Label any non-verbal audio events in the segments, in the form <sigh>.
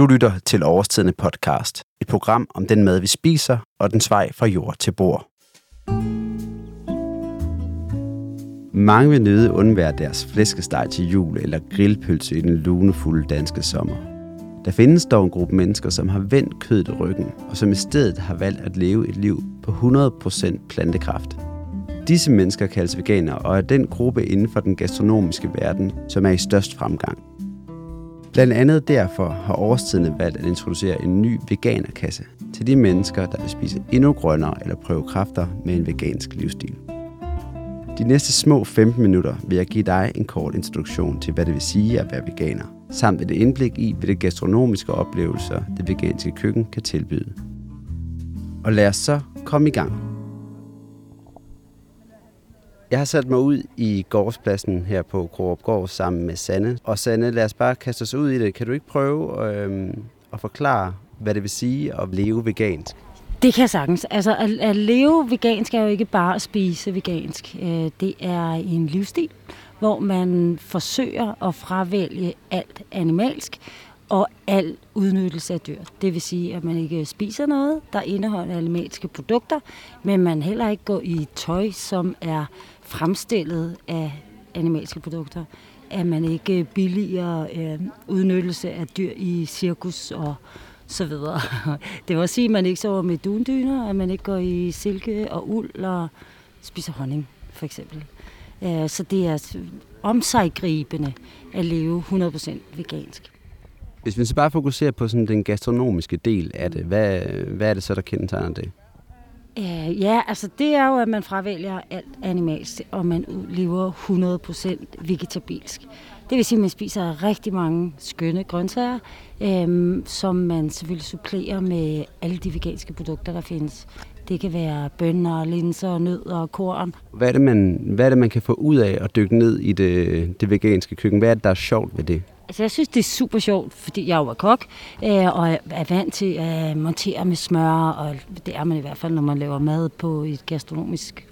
Du lytter til Overstidende podcast. Et program om den mad, vi spiser, og den vej fra jord til bord. Mange vil nøde undvære deres flæskesteg til jul eller grillpølse i den lunefulde danske sommer. Der findes dog en gruppe mennesker, som har vendt kødet ryggen, og som i stedet har valgt at leve et liv på 100% plantekraft. Disse mennesker kaldes veganere og er den gruppe inden for den gastronomiske verden, som er i størst fremgang. Blandt andet derfor har årstiderne valgt at introducere en ny veganerkasse til de mennesker, der vil spise endnu grønnere eller prøve kræfter med en vegansk livsstil. De næste små 15 minutter vil jeg give dig en kort introduktion til, hvad det vil sige at være veganer, samt et indblik i, hvilke gastronomiske oplevelser det veganske køkken kan tilbyde. Og lad os så komme i gang. Jeg har sat mig ud i gårdspladsen her på Kroopgård sammen med Sanne. Og Sanne, lad os bare kaste os ud i det. Kan du ikke prøve øh, at forklare, hvad det vil sige at leve vegansk? Det kan jeg sagtens. Altså, at, at leve vegansk er jo ikke bare at spise vegansk. Øh, det er en livsstil, hvor man forsøger at fravælge alt animalsk og al udnyttelse af dyr. Det vil sige, at man ikke spiser noget, der indeholder animalske produkter, men man heller ikke går i tøj, som er fremstillet af animalske produkter. At man ikke billigere øh, udnyttelse af dyr i cirkus og så videre. <laughs> Det vil også sige, at man ikke sover med dundyner, at man ikke går i silke og uld og spiser honning, for eksempel. Øh, så det er omsaggribende at leve 100% vegansk. Hvis vi så bare fokuserer på sådan den gastronomiske del af det, hvad, hvad er det så, der kendetegner det? Uh, ja, altså det er jo, at man fravælger alt animalsk, og man lever 100% vegetabilsk. Det vil sige, at man spiser rigtig mange skønne grøntsager, øhm, som man selvfølgelig supplerer med alle de veganske produkter, der findes. Det kan være bønner, linser, nødder og korn. Hvad er, det, man, hvad er det, man kan få ud af at dykke ned i det, det veganske køkken? Hvad er det, der er sjovt ved det? Altså, jeg synes, det er super sjovt, fordi jeg jo er kok, øh, og er vant til at montere med smør, og det er man i hvert fald, når man laver mad på et gastronomisk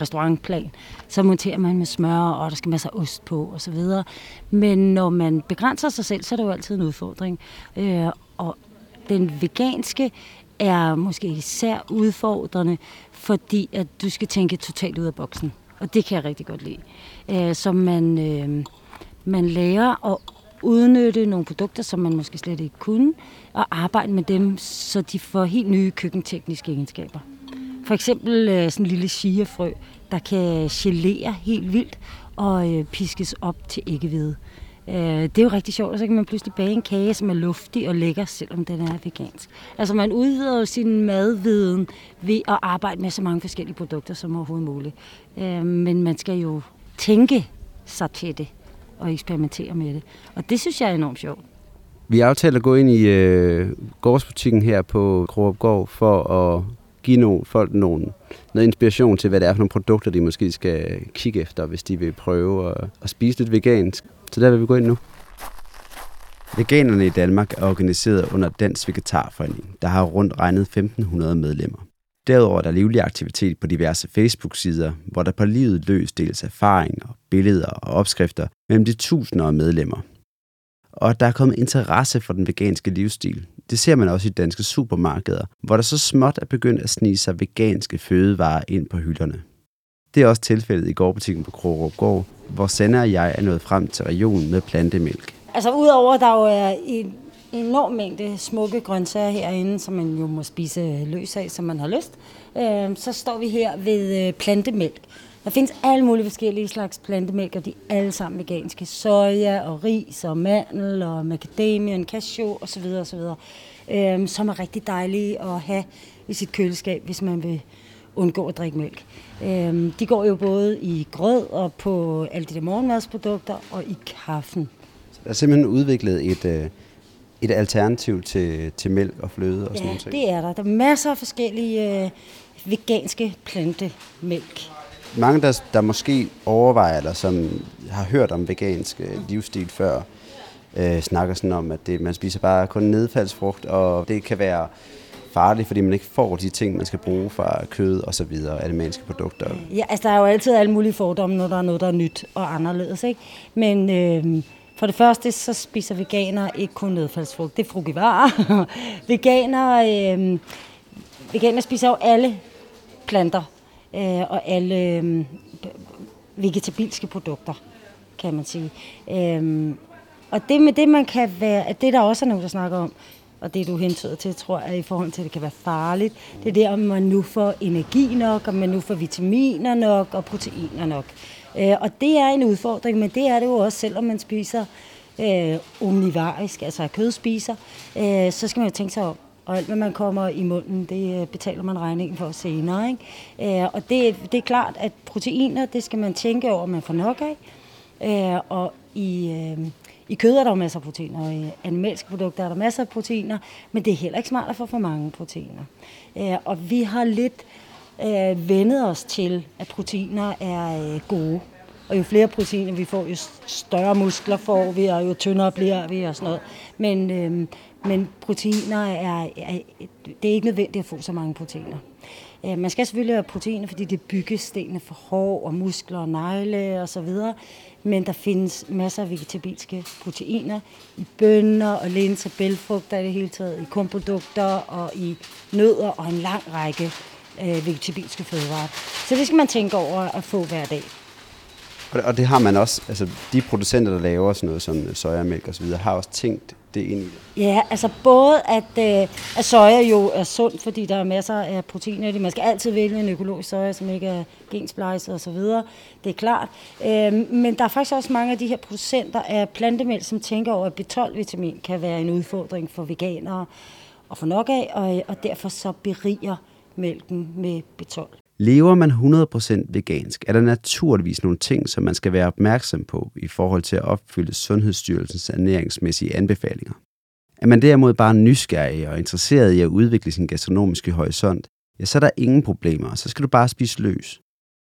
restaurantplan, så monterer man med smør, og der skal masser af ost på og så videre. Men når man begrænser sig selv, så er det jo altid en udfordring. Øh, og den veganske er måske især udfordrende, fordi at du skal tænke totalt ud af boksen. Og det kan jeg rigtig godt lide. Øh, så man, øh, man lærer at udnytte nogle produkter, som man måske slet ikke kunne, og arbejde med dem, så de får helt nye køkkentekniske egenskaber. For eksempel øh, sådan en lille chiafrø, der kan gelere helt vildt og øh, piskes op til æggehvide. Øh, det er jo rigtig sjovt, og så kan man pludselig bage en kage, som er luftig og lækker, selvom den er vegansk. Altså man udvider jo sin madviden ved at arbejde med så mange forskellige produkter som overhovedet muligt. Øh, men man skal jo tænke sig til det og eksperimentere med det. Og det synes jeg er enormt sjovt. Vi aftalte at gå ind i øh, gårdsbutikken her på Kroopgård for at give nogle, folk nogle, noget inspiration til, hvad det er for nogle produkter, de måske skal kigge efter, hvis de vil prøve at, at spise lidt vegansk. Så der vil vi gå ind nu. Veganerne i Danmark er organiseret under Dansk Vegetarforening, der har rundt regnet 1500 medlemmer. Derudover er der livlig aktivitet på diverse Facebook-sider, hvor der på livet løs deles erfaringer, billeder og opskrifter mellem de tusinder af medlemmer. Og der er kommet interesse for den veganske livsstil. Det ser man også i danske supermarkeder, hvor der så småt er begyndt at snige sig veganske fødevarer ind på hylderne. Det er også tilfældet i gårdbutikken på Krogerup Gård, hvor Sanna og jeg er nået frem til regionen med plantemælk. Altså udover at der jo er en enorm mængde smukke grøntsager herinde, som man jo må spise løs af, som man har lyst, øh, så står vi her ved øh, plantemælk. Der findes alle mulige forskellige slags plantemælk, og de er alle sammen veganske. Soja og ris og mandel og macadamia, og cashew osv. osv. Øhm, som er rigtig dejlige at have i sit køleskab, hvis man vil undgå at drikke mælk. Øhm, de går jo både i grød og på alle de der morgenmadsprodukter og i kaffen. Så der er simpelthen udviklet et, øh, et alternativ til, til mælk og fløde og ja, sådan noget. det er der. Der er masser af forskellige øh, veganske plantemælk mange, der, der måske overvejer, eller som har hørt om vegansk øh, livsstil før, øh, snakker sådan om, at det, man spiser bare kun nedfaldsfrugt, og det kan være farligt, fordi man ikke får de ting, man skal bruge fra kød og så videre, animalske produkter. Ja, altså der er jo altid alle mulige fordomme, når der er noget, der er nyt og anderledes, ikke? Men øh, for det første, så spiser veganere ikke kun nedfaldsfrugt. Det er frugivar. <laughs> veganere, øh, veganere spiser jo alle planter øh, og alle øh, vegetabilske produkter, kan man sige. Øh, og det med det, man kan være, at det der også er nogen, der snakker om, og det du hentyder til, tror jeg, i forhold til, at det kan være farligt, det er det, om man nu får energi nok, om man nu får vitaminer nok og proteiner nok. Øh, og det er en udfordring, men det er det jo også, selvom man spiser øh, omnivarisk, altså kødspiser, øh, så skal man jo tænke sig om. Og alt, hvad man kommer i munden, det øh, betaler man regningen for senere. Ikke? Øh, og det, det er klart, at proteiner, det skal man tænke over, at man får nok af. Øh, og i, øh, i kød er der jo masser af proteiner, og i animalske produkter er der masser af proteiner, men det er heller ikke smart at få for mange proteiner. Øh, og vi har lidt øh, vendet os til, at proteiner er øh, gode. Og jo flere proteiner vi får, jo større muskler får vi, og jo tyndere bliver vi og sådan noget. Men, øh, men proteiner er, er, det er ikke nødvendigt at få så mange proteiner. Øh, man skal selvfølgelig have proteiner, fordi det bygger stenene for hår og muskler og negle og så videre. Men der findes masser af vegetabilske proteiner i bønner og linser, bælfrugter i det hele taget, i kornprodukter og i nødder og en lang række øh, vegetabilske fødevarer. Så det skal man tænke over at få hver dag. Og det har man også, altså de producenter, der laver sådan noget som sojamælk og så videre, har også tænkt det ind i det. Ja, altså både at, øh, at soja jo er sundt, fordi der er masser af proteiner i det. Man skal altid vælge en økologisk soja, som ikke er gensplejset og så videre. Det er klart. Øh, men der er faktisk også mange af de her producenter af plantemælk, som tænker over, at B12-vitamin kan være en udfordring for veganere og få nok af, og, og derfor så beriger mælken med B12. Lever man 100% vegansk, er der naturligvis nogle ting, som man skal være opmærksom på i forhold til at opfylde Sundhedsstyrelsens ernæringsmæssige anbefalinger. Er man derimod bare nysgerrig og interesseret i at udvikle sin gastronomiske horisont, ja, så er der ingen problemer, så skal du bare spise løs.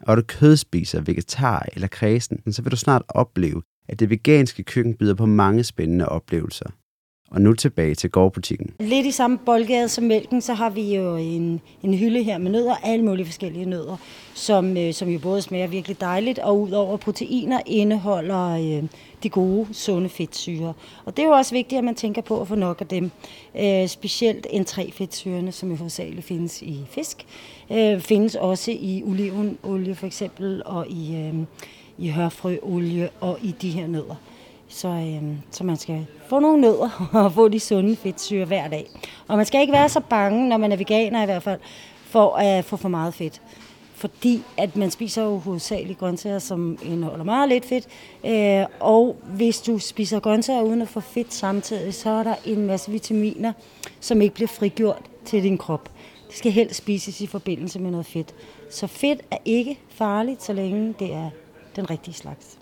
Og du kødspiser, vegetar eller kredsen, så vil du snart opleve, at det veganske køkken byder på mange spændende oplevelser. Og nu tilbage til gårdbutikken. Lidt i samme boldgade som mælken, så har vi jo en, en hylde her med nødder, alle mulige forskellige nødder, som, øh, som jo både smager virkelig dejligt, og udover proteiner indeholder øh, de gode, sunde fedtsyre. Og det er jo også vigtigt, at man tænker på at få nok af dem. Øh, specielt N3-fedtsyrene, som jo hovedsageligt findes i fisk, øh, findes også i olivenolie for eksempel, og i, øh, i hørfrøolie og i de her nødder. Så, øh, så man skal få nogle nødder <laughs> og få de sunde fedtsyre hver dag. Og man skal ikke være så bange, når man er veganer i hvert fald, for at få for meget fedt. Fordi at man spiser jo hovedsageligt grøntsager, som indeholder meget lidt fedt. Øh, og hvis du spiser grøntsager uden at få fedt samtidig, så er der en masse vitaminer, som ikke bliver frigjort til din krop. Det skal helst spises i forbindelse med noget fedt. Så fedt er ikke farligt, så længe det er den rigtige slags.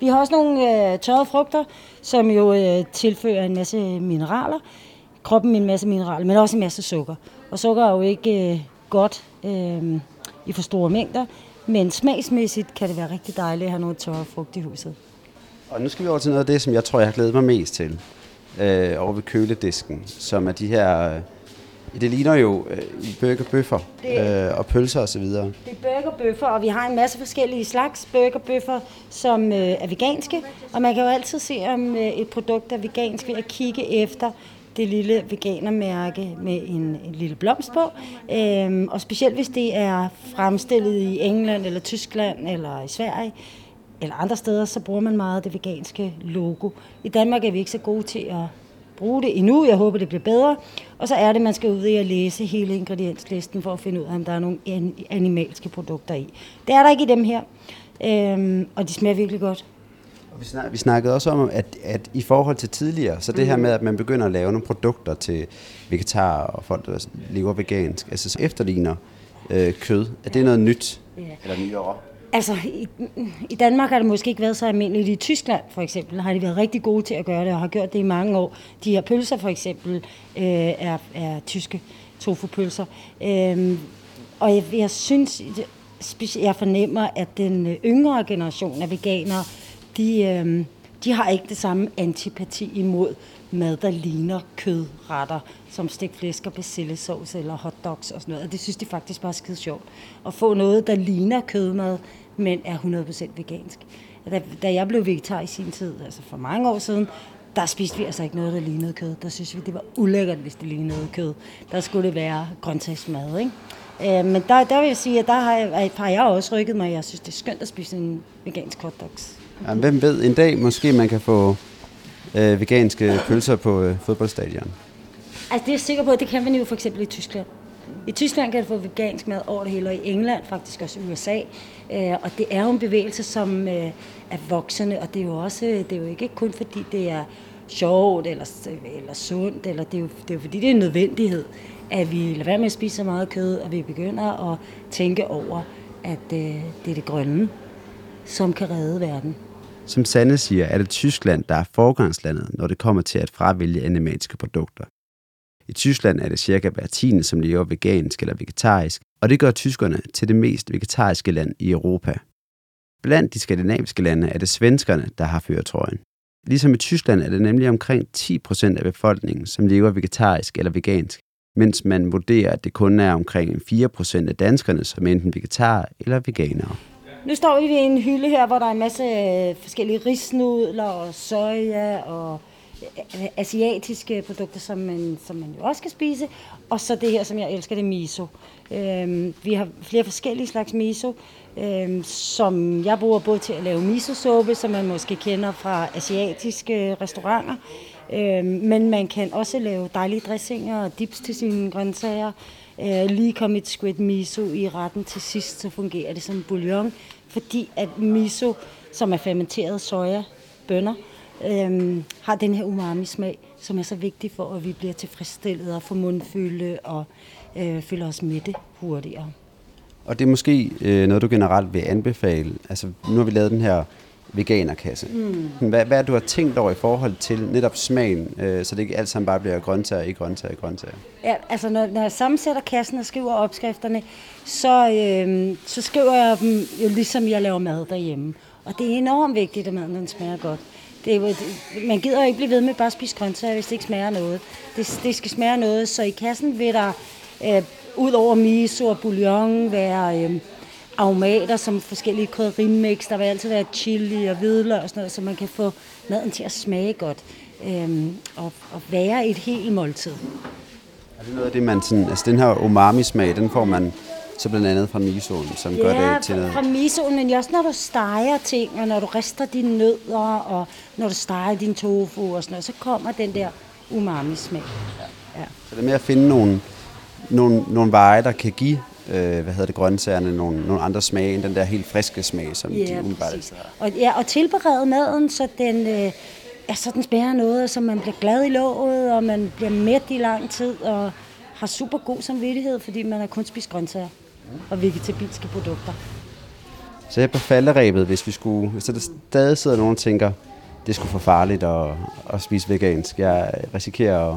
Vi har også nogle øh, tørrede frugter, som jo øh, tilfører en masse mineraler. Kroppen en masse mineraler, men også en masse sukker. Og sukker er jo ikke øh, godt øh, i for store mængder, men smagsmæssigt kan det være rigtig dejligt at have noget tørre frugt i huset. Og nu skal vi over til noget af det, som jeg tror, jeg har glædet mig mest til øh, over ved køledisken, som er de her... Øh, det ligner jo øh, burgerbøffer øh, og pølser osv. Det er burgerbøffer, og vi har en masse forskellige slags burgerbøffer, som øh, er veganske. Og man kan jo altid se, om øh, et produkt er vegansk ved at kigge efter det lille veganermærke med en, en lille blomst på. Øhm, og specielt hvis det er fremstillet i England eller Tyskland eller i Sverige, eller andre steder, så bruger man meget det veganske logo. I Danmark er vi ikke så gode til at bruge det endnu. Jeg håber, det bliver bedre. Og så er det, man skal ud og læse hele ingredienslisten for at finde ud af, om der er nogle animalske produkter i. Det er der ikke i dem her, øhm, og de smager virkelig godt. Og vi, snak, vi snakkede også om, at, at i forhold til tidligere, så det mm. her med, at man begynder at lave nogle produkter til vegetarer og folk, der lever vegansk, altså efterligner øh, kød, er det noget nyt? Ja. Eller nyere? Altså, i, i Danmark har det måske ikke været så almindeligt. I Tyskland for eksempel har de været rigtig gode til at gøre det, og har gjort det i mange år. De her pølser for eksempel øh, er, er tyske tofu-pølser. Øh, og jeg, jeg synes, jeg fornemmer, at den yngre generation af veganere, de, øh, de har ikke det samme antipati imod mad, der ligner kødretter, som stegt flæsk og persillesauce eller hotdogs og sådan noget. Og det synes de faktisk bare er skide sjovt. At få noget, der ligner kødmad, men er 100% vegansk. Da, da jeg blev vegetar i sin tid, altså for mange år siden, der spiste vi altså ikke noget, der lignede kød. Der synes vi, det var ulækkert, hvis det lignede kød. Der skulle det være grøntsagsmad, ikke? Øh, men der, der vil jeg sige, at der har jeg, har jeg også rykket mig. Jeg synes, det er skønt at spise en vegansk hotdogs. Ja, hvem ved, en dag måske man kan få øh, veganske pølser på øh, fodboldstadion. Altså det er jeg sikker på, at det kan man jo for eksempel i Tyskland. I Tyskland kan du få vegansk mad over det hele, og i England, faktisk også i USA. Øh, og det er jo en bevægelse, som øh, er voksende, og det er jo også, øh, det er jo ikke kun fordi det er sjovt eller, eller sundt, eller det er, jo, det er jo fordi det er en nødvendighed, at vi lader være med at spise så meget kød, og vi begynder at tænke over, at øh, det er det grønne, som kan redde verden. Som Sande siger, er det Tyskland, der er forgangslandet, når det kommer til at fravælge animalske produkter. I Tyskland er det cirka hver tiende, som lever vegansk eller vegetarisk, og det gør tyskerne til det mest vegetariske land i Europa. Blandt de skandinaviske lande er det svenskerne, der har føretrøjen. Ligesom i Tyskland er det nemlig omkring 10% af befolkningen, som lever vegetarisk eller vegansk, mens man vurderer, at det kun er omkring 4% af danskerne, som er enten vegetarer eller veganere. Nu står vi ved en hylde her, hvor der er en masse øh, forskellige risnudler og soja og øh, øh, asiatiske produkter, som man, som man jo også kan spise. Og så det her, som jeg elsker, det er miso. Øhm, vi har flere forskellige slags miso, øhm, som jeg bruger både til at lave miso-suppe, som man måske kender fra asiatiske restauranter. Øhm, men man kan også lave dejlige dressinger og dips til sine grøntsager. Øh, lige komme et squid miso i retten til sidst, så fungerer det som bouillon, fordi at miso, som er fermenteret soja, bønner, øh, har den her umami-smag, som er så vigtig for, at vi bliver tilfredsstillet og får mundfylde og øh, føler os mætte hurtigere. Og det er måske øh, noget, du generelt vil anbefale. Altså, nu har vi lavet den her veganerkasse. Mm. Hvad, hvad er du har tænkt over i forhold til netop smagen, øh, så det ikke alt sammen bare bliver grøntsager i grøntsager i grøntsager? Ja, altså når, når jeg sammensætter kassen og skriver opskrifterne, så, øh, så skriver jeg dem jo ligesom jeg laver mad derhjemme. Og det er enormt vigtigt, at maden den smager godt. Det er, det, man gider ikke blive ved med bare at spise grøntsager, hvis det ikke smager noget. Det, det skal smage noget, så i kassen vil der øh, ud over miso og bouillon være... Øh, aromater som forskellige krydderimix. Der vil altid være chili og hvidløg og sådan noget, så man kan få maden til at smage godt øhm, og, og være et helt måltid. Er det noget af det, man sådan, altså den her umami-smag, den får man så blandt andet fra misoen, som ja, gør det til noget? fra misoen, men også når du steger ting, og når du rister dine nødder, og når du steger din tofu og sådan noget, så kommer den der umami-smag. Ja. Ja. Så det er med at finde nogle, nogle, nogle veje, der kan give øh, hvad hedder det, grøntsagerne nogle, nogle andre smage end den der helt friske smag, som ja, de umiddelbart har. Og, ja, og tilberede maden, så den, øh, ja, så den spærer noget, så man bliver glad i låget, og man bliver mæt i lang tid, og har super god samvittighed, fordi man har kun spist grøntsager og vegetabilske produkter. Så jeg på falderæbet, hvis vi skulle, hvis der stadig sidder nogen og tænker, det skulle for farligt at, at spise vegansk. Jeg risikerer at,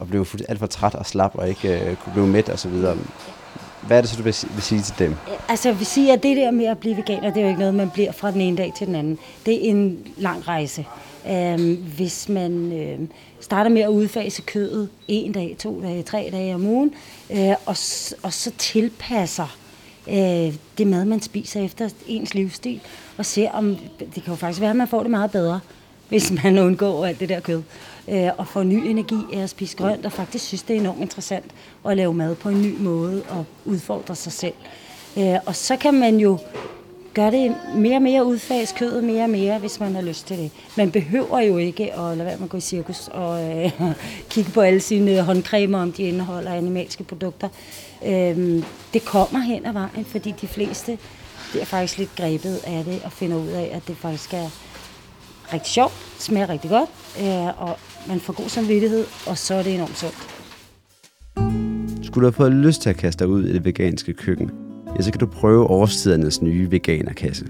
at blive alt for træt og slap og ikke uh, kunne blive mæt og så videre. Hvad er det så, du vil, vil sige til dem? Altså, jeg vil sige, at det der med at blive veganer, det er jo ikke noget, man bliver fra den ene dag til den anden. Det er en lang rejse. Øhm, hvis man øh, starter med at udfase kødet en dag, to dage, tre dage om ugen, øh, og, og så tilpasser øh, det mad, man spiser efter ens livsstil, og ser om, det kan jo faktisk være, at man får det meget bedre, hvis man undgår alt det der kød øh, og få ny energi af at spise grønt, og faktisk synes, det er enormt interessant at lave mad på en ny måde og udfordre sig selv. Øh, og så kan man jo gøre det mere og mere, udfase kødet mere og mere, hvis man har lyst til det. Man behøver jo ikke at lade være med at gå i cirkus og øh, <laughs> kigge på alle sine håndcremer, om de indeholder animalske produkter. Øh, det kommer hen ad vejen, fordi de fleste bliver faktisk lidt grebet af det og finder ud af, at det faktisk er rigtig sjov, smager rigtig godt, øh, og man får god samvittighed, og så er det enormt sundt. Skulle du have fået lyst til at kaste dig ud i det veganske køkken, ja, så kan du prøve årstidernes nye veganerkasse.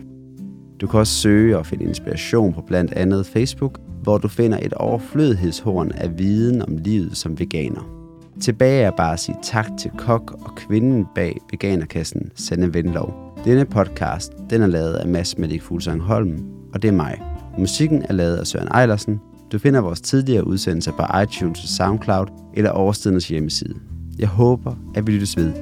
Du kan også søge og finde inspiration på blandt andet Facebook, hvor du finder et overflødighedshorn af viden om livet som veganer. Tilbage er bare at sige tak til kok og kvinden bag veganerkassen, Sanne Venlov. Denne podcast den er lavet af Mads Malik Fuglsang Holm, og det er mig. Musikken er lavet af Søren Eilersen. Du finder vores tidligere udsendelser på iTunes og SoundCloud eller Overstedens hjemmeside. Jeg håber, at vi lyttes ved.